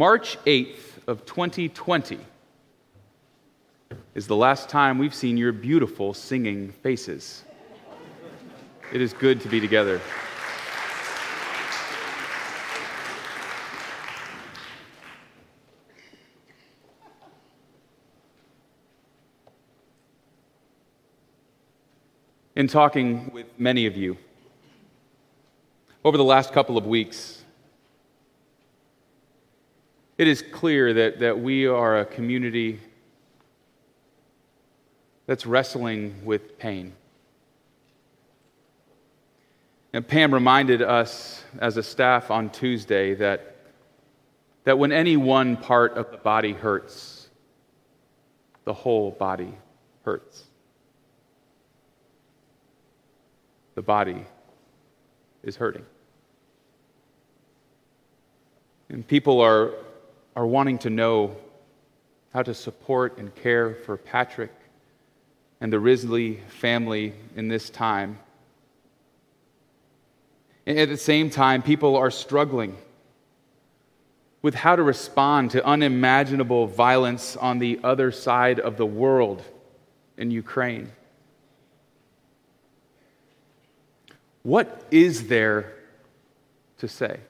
March 8th of 2020 is the last time we've seen your beautiful singing faces. It is good to be together. In talking with many of you over the last couple of weeks, it is clear that, that we are a community that's wrestling with pain. And Pam reminded us as a staff on Tuesday that, that when any one part of the body hurts, the whole body hurts. The body is hurting. And people are, are wanting to know how to support and care for Patrick and the Risley family in this time. And at the same time, people are struggling with how to respond to unimaginable violence on the other side of the world in Ukraine. What is there to say?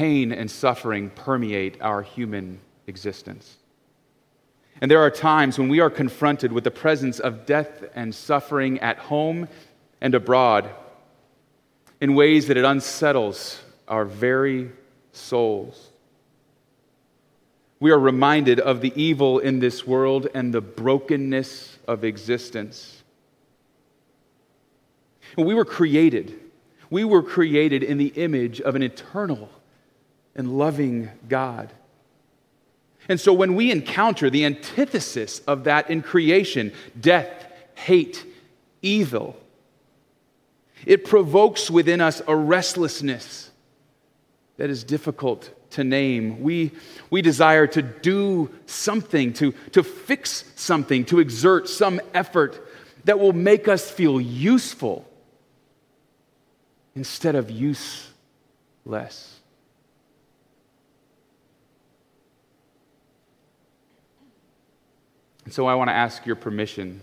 Pain and suffering permeate our human existence. And there are times when we are confronted with the presence of death and suffering at home and abroad in ways that it unsettles our very souls. We are reminded of the evil in this world and the brokenness of existence. We were created. We were created in the image of an eternal and loving God. And so when we encounter the antithesis of that in creation death, hate, evil it provokes within us a restlessness that is difficult to name. We, we desire to do something, to, to fix something, to exert some effort that will make us feel useful instead of useless. And so I want to ask your permission.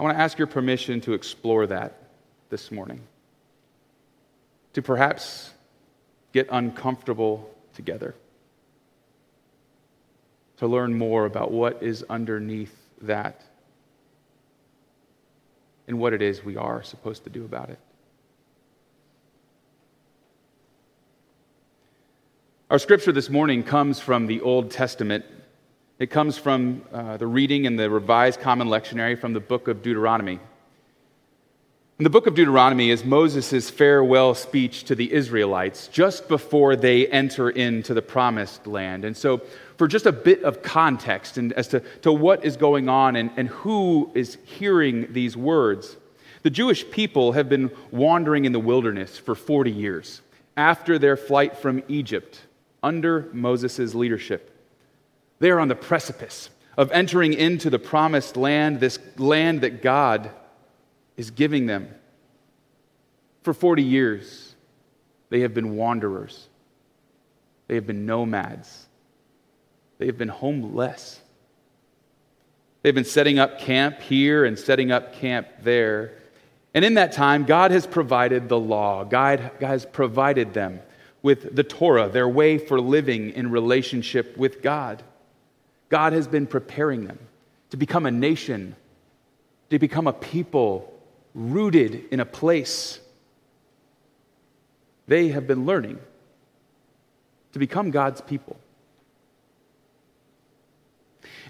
I want to ask your permission to explore that this morning. To perhaps get uncomfortable together. To learn more about what is underneath that and what it is we are supposed to do about it. Our scripture this morning comes from the Old Testament it comes from uh, the reading in the Revised Common Lectionary from the book of Deuteronomy. In the book of Deuteronomy is Moses' farewell speech to the Israelites just before they enter into the promised land. And so, for just a bit of context and as to, to what is going on and, and who is hearing these words, the Jewish people have been wandering in the wilderness for 40 years after their flight from Egypt under Moses' leadership. They are on the precipice of entering into the promised land, this land that God is giving them. For 40 years, they have been wanderers, they have been nomads, they have been homeless. They've been setting up camp here and setting up camp there. And in that time, God has provided the law. God, has provided them with the Torah, their way for living in relationship with God. God has been preparing them to become a nation, to become a people rooted in a place. They have been learning to become God's people.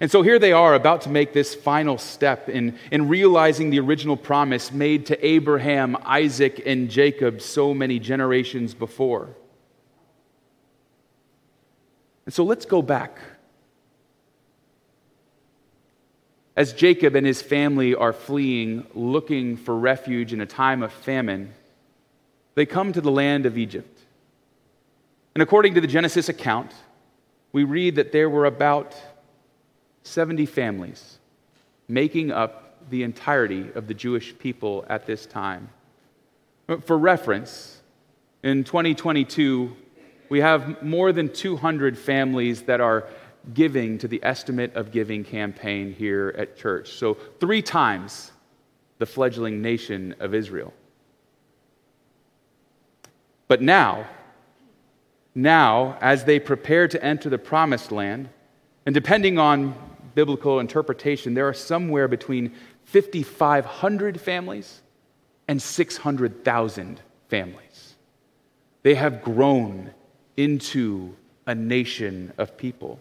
And so here they are about to make this final step in, in realizing the original promise made to Abraham, Isaac, and Jacob so many generations before. And so let's go back As Jacob and his family are fleeing, looking for refuge in a time of famine, they come to the land of Egypt. And according to the Genesis account, we read that there were about 70 families making up the entirety of the Jewish people at this time. For reference, In 2022, we have more than 200 families that are giving to the estimate of giving campaign here at church. So, three times the fledgling nation of Israel. But now, now, as they prepare to enter the promised land, and depending on biblical interpretation, there are somewhere between 5,500 families and 600,000 families. They have grown into a nation of people.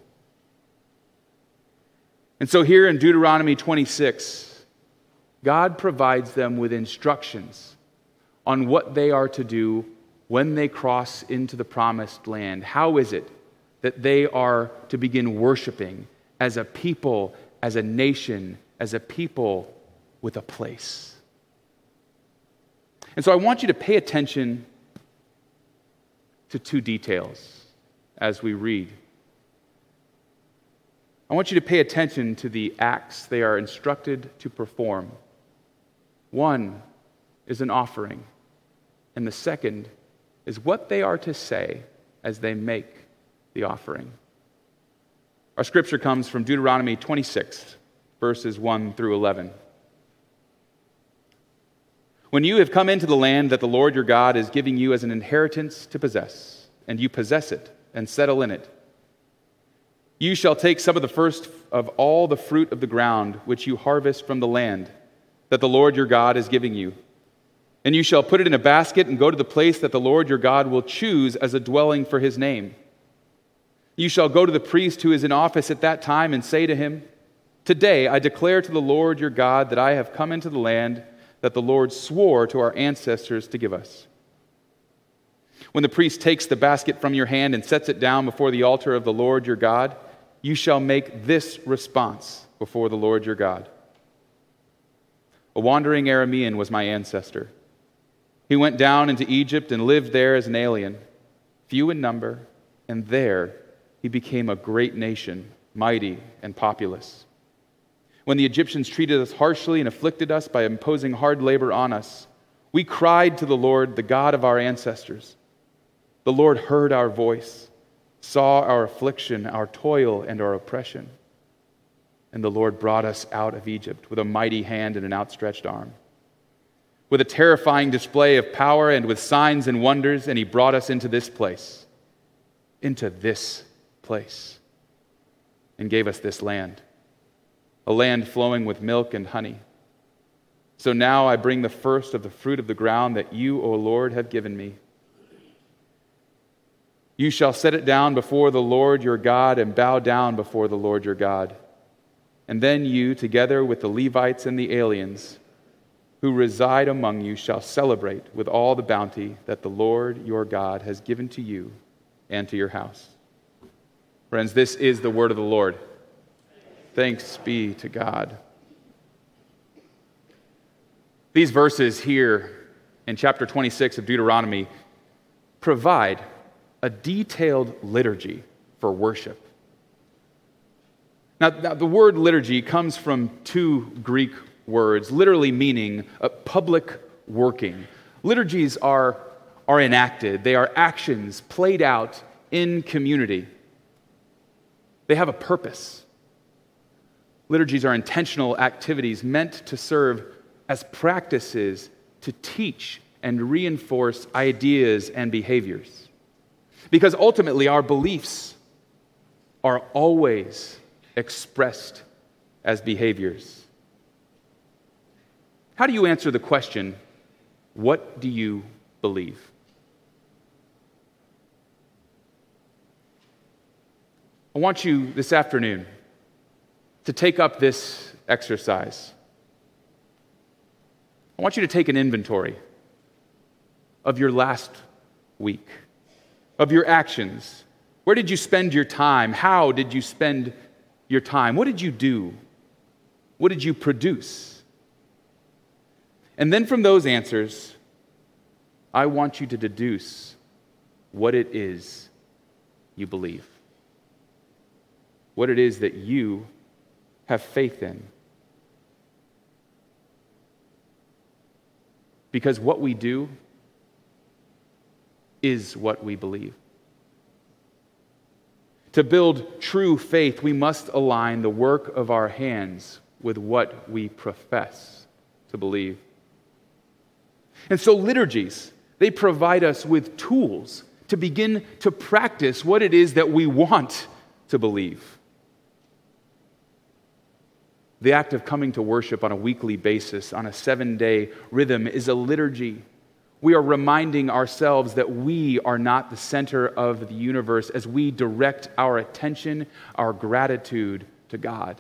And so, here in Deuteronomy 26, God provides them with instructions on what they are to do when they cross into the promised land. How is it that they are to begin worshiping as a people, as a nation, as a people with a place? And so I want you to pay attention to two details as we read. I want you to pay attention to the acts they are instructed to perform. One is an offering, and the second is what they are to say as they make the offering. Our scripture comes from Deuteronomy 26, verses 1 through 11. When you have come into the land that the Lord your God is giving you as an inheritance to possess, and you possess it and settle in it, you shall take some of the first of all the fruit of the ground which you harvest from the land that the Lord your God is giving you and you shall put it in a basket and go to the place that the Lord your God will choose as a dwelling for his name. You shall go to the priest who is in office at that time and say to him, Today I declare to the Lord your God that I have come into the land that the Lord swore to our ancestors to give us. When the priest takes the basket from your hand and sets it down before the altar of the Lord your God, you shall make this response before the Lord your God. A wandering Aramean was my ancestor. He went down into Egypt and lived there as an alien, few in number, and there he became a great nation, mighty and populous. When the Egyptians treated us harshly and afflicted us by imposing hard labor on us, we cried to the Lord, the God of our ancestors. The Lord heard our voice, saw our affliction, our toil, and our oppression. And the Lord brought us out of Egypt with a mighty hand and an outstretched arm with a terrifying display of power and with signs and wonders, and he brought us into this place, into this place, and gave us this land, a land flowing with milk and honey. So now I bring the first of the fruit of the ground that you, O Lord, have given me. You shall set it down before the Lord your God and bow down before the Lord your God. And then you, together with the Levites and the aliens, who reside among you shall celebrate with all the bounty that the Lord your God has given to you and to your house. Friends, this is the word of the Lord. Thanks be to God. These verses here in chapter 26 of Deuteronomy provide a detailed liturgy for worship. Now, the word liturgy comes from two Greek words, literally meaning a public working. Liturgies are, are enacted, they are actions played out in community. They have a purpose. Liturgies are intentional activities meant to serve as practices to teach and reinforce ideas and behaviors. Because ultimately, our beliefs are always expressed as behaviors. How do you answer the question, What do you believe? I want you this afternoon to take up this exercise. I want you to take an inventory of your last week, of your actions. Where did you spend your time? How did you spend your time? What did you do? What did you produce? And then from those answers, I want you to deduce what it is you believe, what it is that you have faith in. Because what we do is what we believe. To build true faith, we must align the work of our hands with what we profess to believe. And so, liturgies, they provide us with tools to begin to practice what it is that we want to believe. The act of coming to worship on a weekly basis, on a seven day rhythm, is a liturgy. We are reminding ourselves that we are not the center of the universe as we direct our attention, our gratitude to God.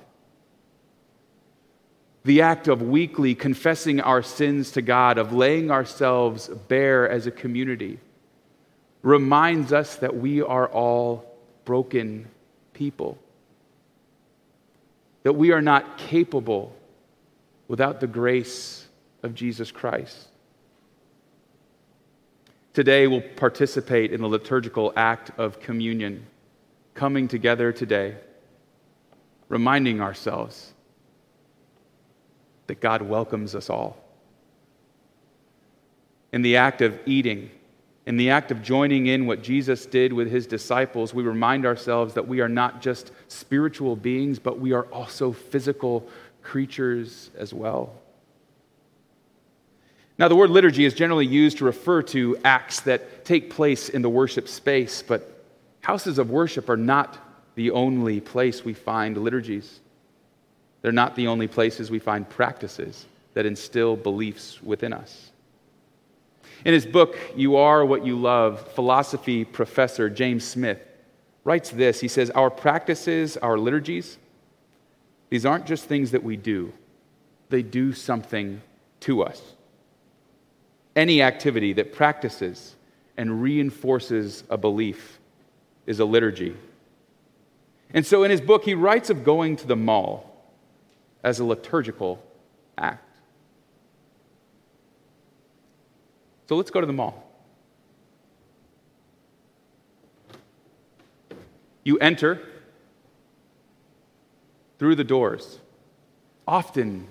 The act of weekly confessing our sins to God, of laying ourselves bare as a community, reminds us that we are all broken people that we are not capable without the grace of Jesus Christ. Today, we'll participate in the liturgical act of communion, coming together today, reminding ourselves that God welcomes us all. In the act of eating, in the act of joining in what Jesus did with his disciples, we remind ourselves that we are not just spiritual beings, but we are also physical creatures as well. Now, the word liturgy is generally used to refer to acts that take place in the worship space, but houses of worship are not the only place we find liturgies. They're not the only places we find practices that instill beliefs within us. In his book, You Are What You Love, philosophy professor James Smith writes this He says, Our practices, our liturgies, these aren't just things that we do, they do something to us. Any activity that practices and reinforces a belief is a liturgy. And so in his book, he writes of going to the mall as a liturgical act. So let's go to the mall. You enter through the doors, often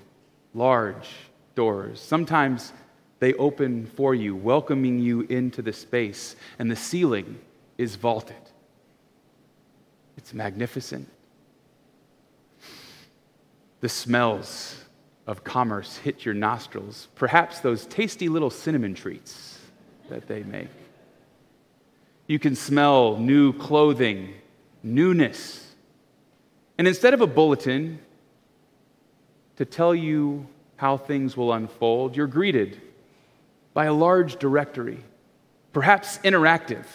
large doors. Sometimes they open for you, welcoming you into the space, and the ceiling is vaulted. It's magnificent. The smells of commerce hit your nostrils, perhaps those tasty little cinnamon treats that they make. You can smell new clothing, newness. And instead of a bulletin to tell you how things will unfold, you're greeted by a large directory, perhaps interactive,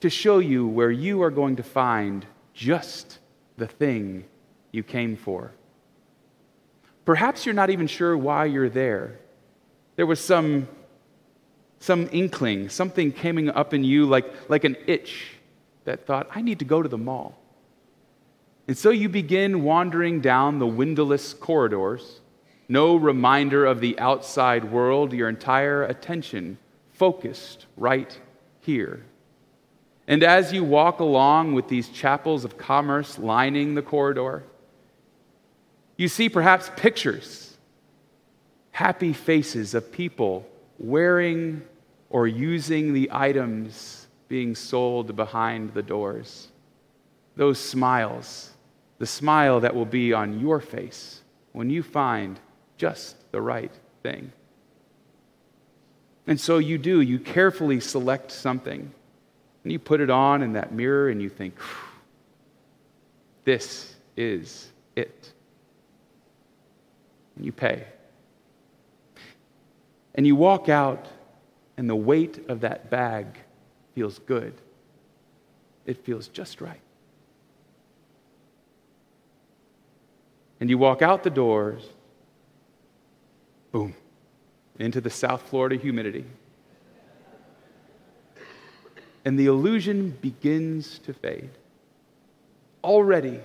to show you where you are going to find just the thing you came for. Perhaps you're not even sure why you're there. There was some, some inkling, something coming up in you like, like an itch that thought, I need to go to the mall. And so you begin wandering down the windowless corridors, no reminder of the outside world, your entire attention focused right here. And as you walk along with these chapels of commerce lining the corridor, you see perhaps pictures, happy faces of people wearing or using the items being sold behind the doors. Those smiles, the smile that will be on your face when you find just the right thing. And so you do, you carefully select something and you put it on in that mirror and you think, this is it and you pay. And you walk out, and the weight of that bag feels good. It feels just right. And you walk out the doors, boom, into the South Florida humidity. And the illusion begins to fade. Already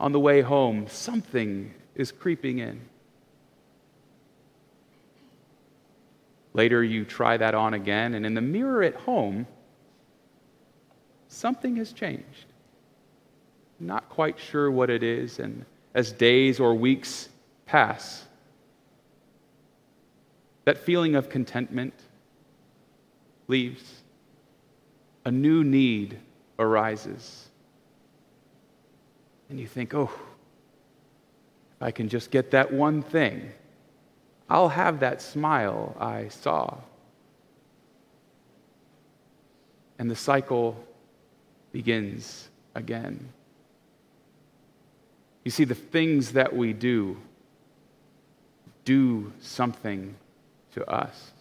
on the way home, something is creeping in. Later, you try that on again, and in the mirror at home, something has changed. Not quite sure what it is, and as days or weeks pass, that feeling of contentment leaves. a new need arises. And you think, oh, if I can just get that one thing, I'll have that smile I saw. And the cycle begins again. You see, the things that we do do something to us.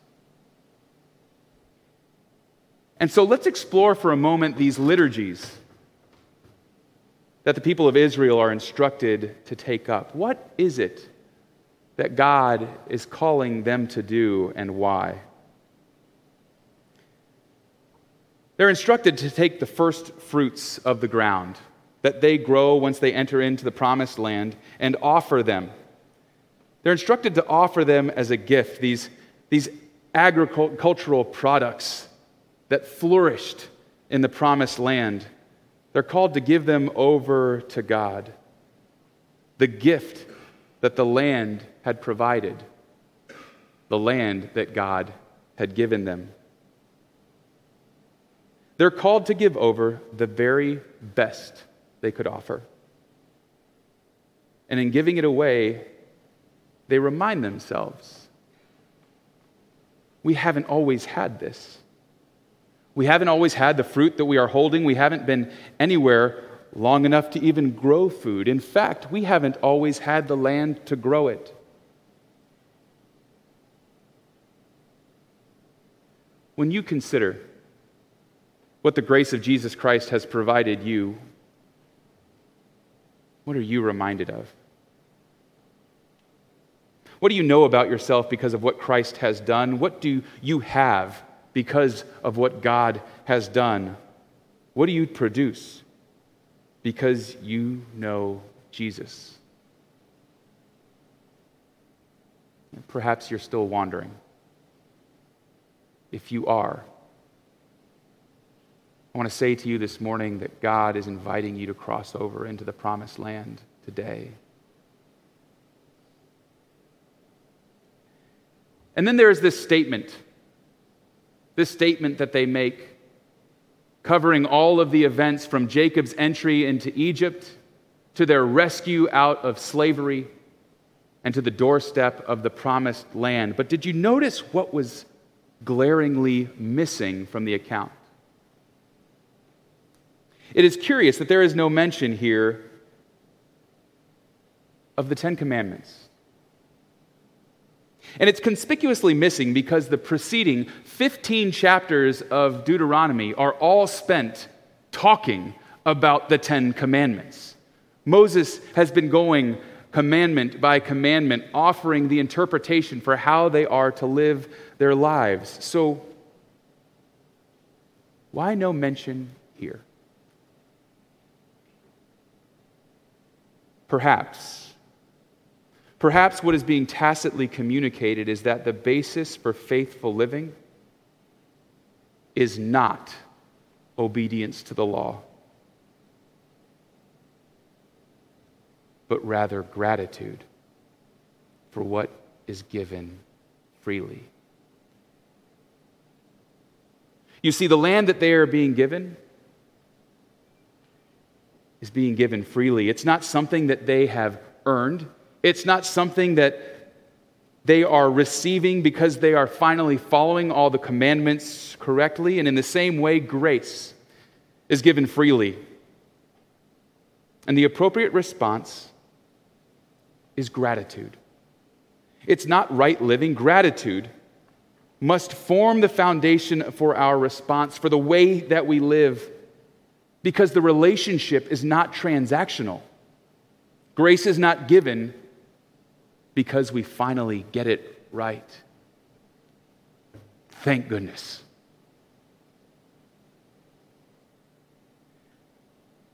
And so let's explore for a moment these liturgies that the people of Israel are instructed to take up. What is it that God is calling them to do and why? They're instructed to take the first fruits of the ground that they grow once they enter into the promised land and offer them. They're instructed to offer them as a gift, these, these agricultural products that flourished in the promised land. They're called to give them over to God. The gift that the land had provided, the land that God had given them. They're called to give over the very best they could offer. And in giving it away, they remind themselves we haven't always had this. We haven't always had the fruit that we are holding. We haven't been anywhere long enough to even grow food. In fact, we haven't always had the land to grow it. When you consider what the grace of Jesus Christ has provided you, what are you reminded of? What do you know about yourself because of what Christ has done? What do you have because of what God has done? What do you produce because you know Jesus? Perhaps you're still wandering. If you are, I want to say to you this morning that God is inviting you to cross over into the promised land today. And then there is this statement, this statement that they make, covering all of the events from Jacob's entry into Egypt to their rescue out of slavery and to the doorstep of the promised land. But did you notice what was glaringly missing from the account? It is curious that there is no mention here of the Ten Commandments. And it's conspicuously missing because the preceding 15 chapters of Deuteronomy are all spent talking about the Ten Commandments. Moses has been going commandment by commandment, offering the interpretation for how they are to live their lives. So, why no mention here? Perhaps. Perhaps what is being tacitly communicated is that the basis for faithful living is not obedience to the law, but rather gratitude for what is given freely. You see, the land that they are being given is being given freely. It's not something that they have earned, it's not something that they are receiving because they are finally following all the commandments correctly. And in the same way, grace is given freely. And the appropriate response is gratitude. It's not right living. Gratitude must form the foundation for our response, for the way that we live because the relationship is not transactional. Grace is not given because we finally get it right. Thank goodness.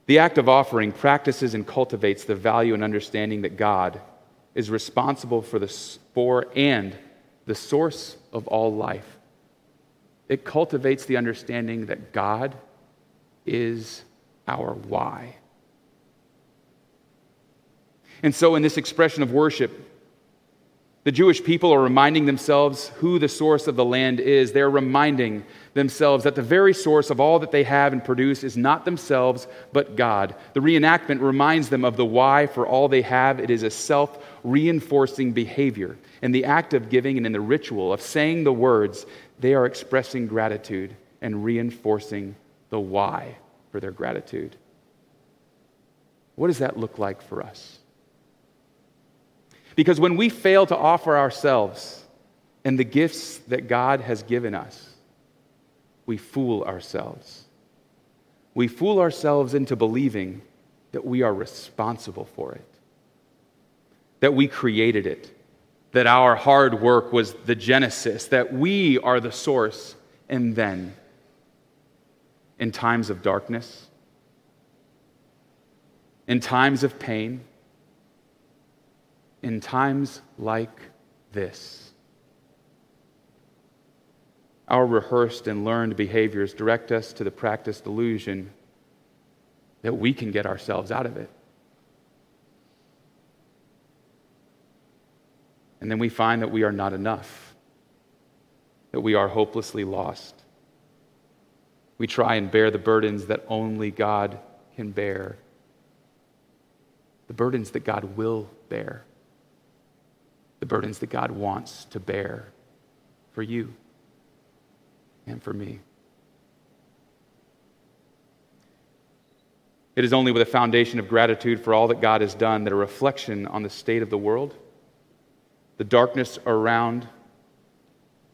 The act of offering practices and cultivates the value and understanding that God is responsible for the and the source of all life. It cultivates the understanding that God is our why. And so, in this expression of worship, The Jewish people are reminding themselves who the source of the land is. They're reminding themselves that the very source of all that they have and produce is not themselves, but God. The reenactment reminds them of the why for all they have. It is a self reinforcing behavior. In the act of giving and in the ritual of saying the words, they are expressing gratitude and reinforcing the why for their gratitude. What does that look like for us? Because when we fail to offer ourselves and the gifts that God has given us, we fool ourselves. We fool ourselves into believing that we are responsible for it, that we created it, that our hard work was the genesis, that we are the source, and then, in times of darkness, in times of pain, in times like this. Our rehearsed and learned behaviors direct us to the practiced illusion that we can get ourselves out of it. And then we find that we are not enough, that we are hopelessly lost. We try and bear the burdens that only God can bear, the burdens that God will bear the burdens that God wants to bear for you and for me. It is only with a foundation of gratitude for all that God has done that a reflection on the state of the world, the darkness around,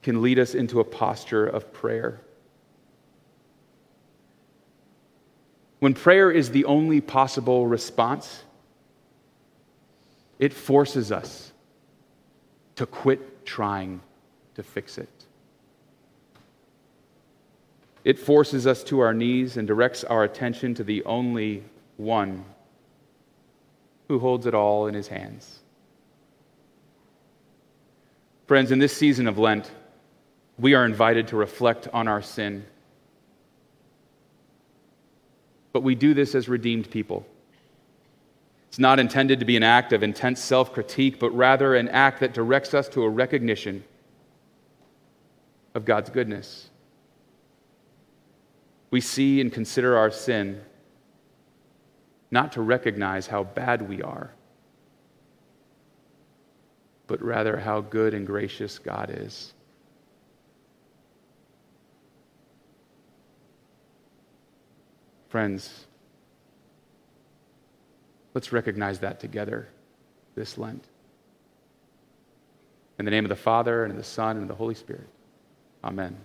can lead us into a posture of prayer. When prayer is the only possible response, it forces us to quit trying to fix it. It forces us to our knees and directs our attention to the only one who holds it all in his hands. Friends, in this season of Lent, we are invited to reflect on our sin. But we do this as redeemed people. It's not intended to be an act of intense self critique, but rather an act that directs us to a recognition of God's goodness. We see and consider our sin not to recognize how bad we are, but rather how good and gracious God is. Friends, Let's recognize that together this Lent. In the name of the Father, and of the Son, and of the Holy Spirit. Amen.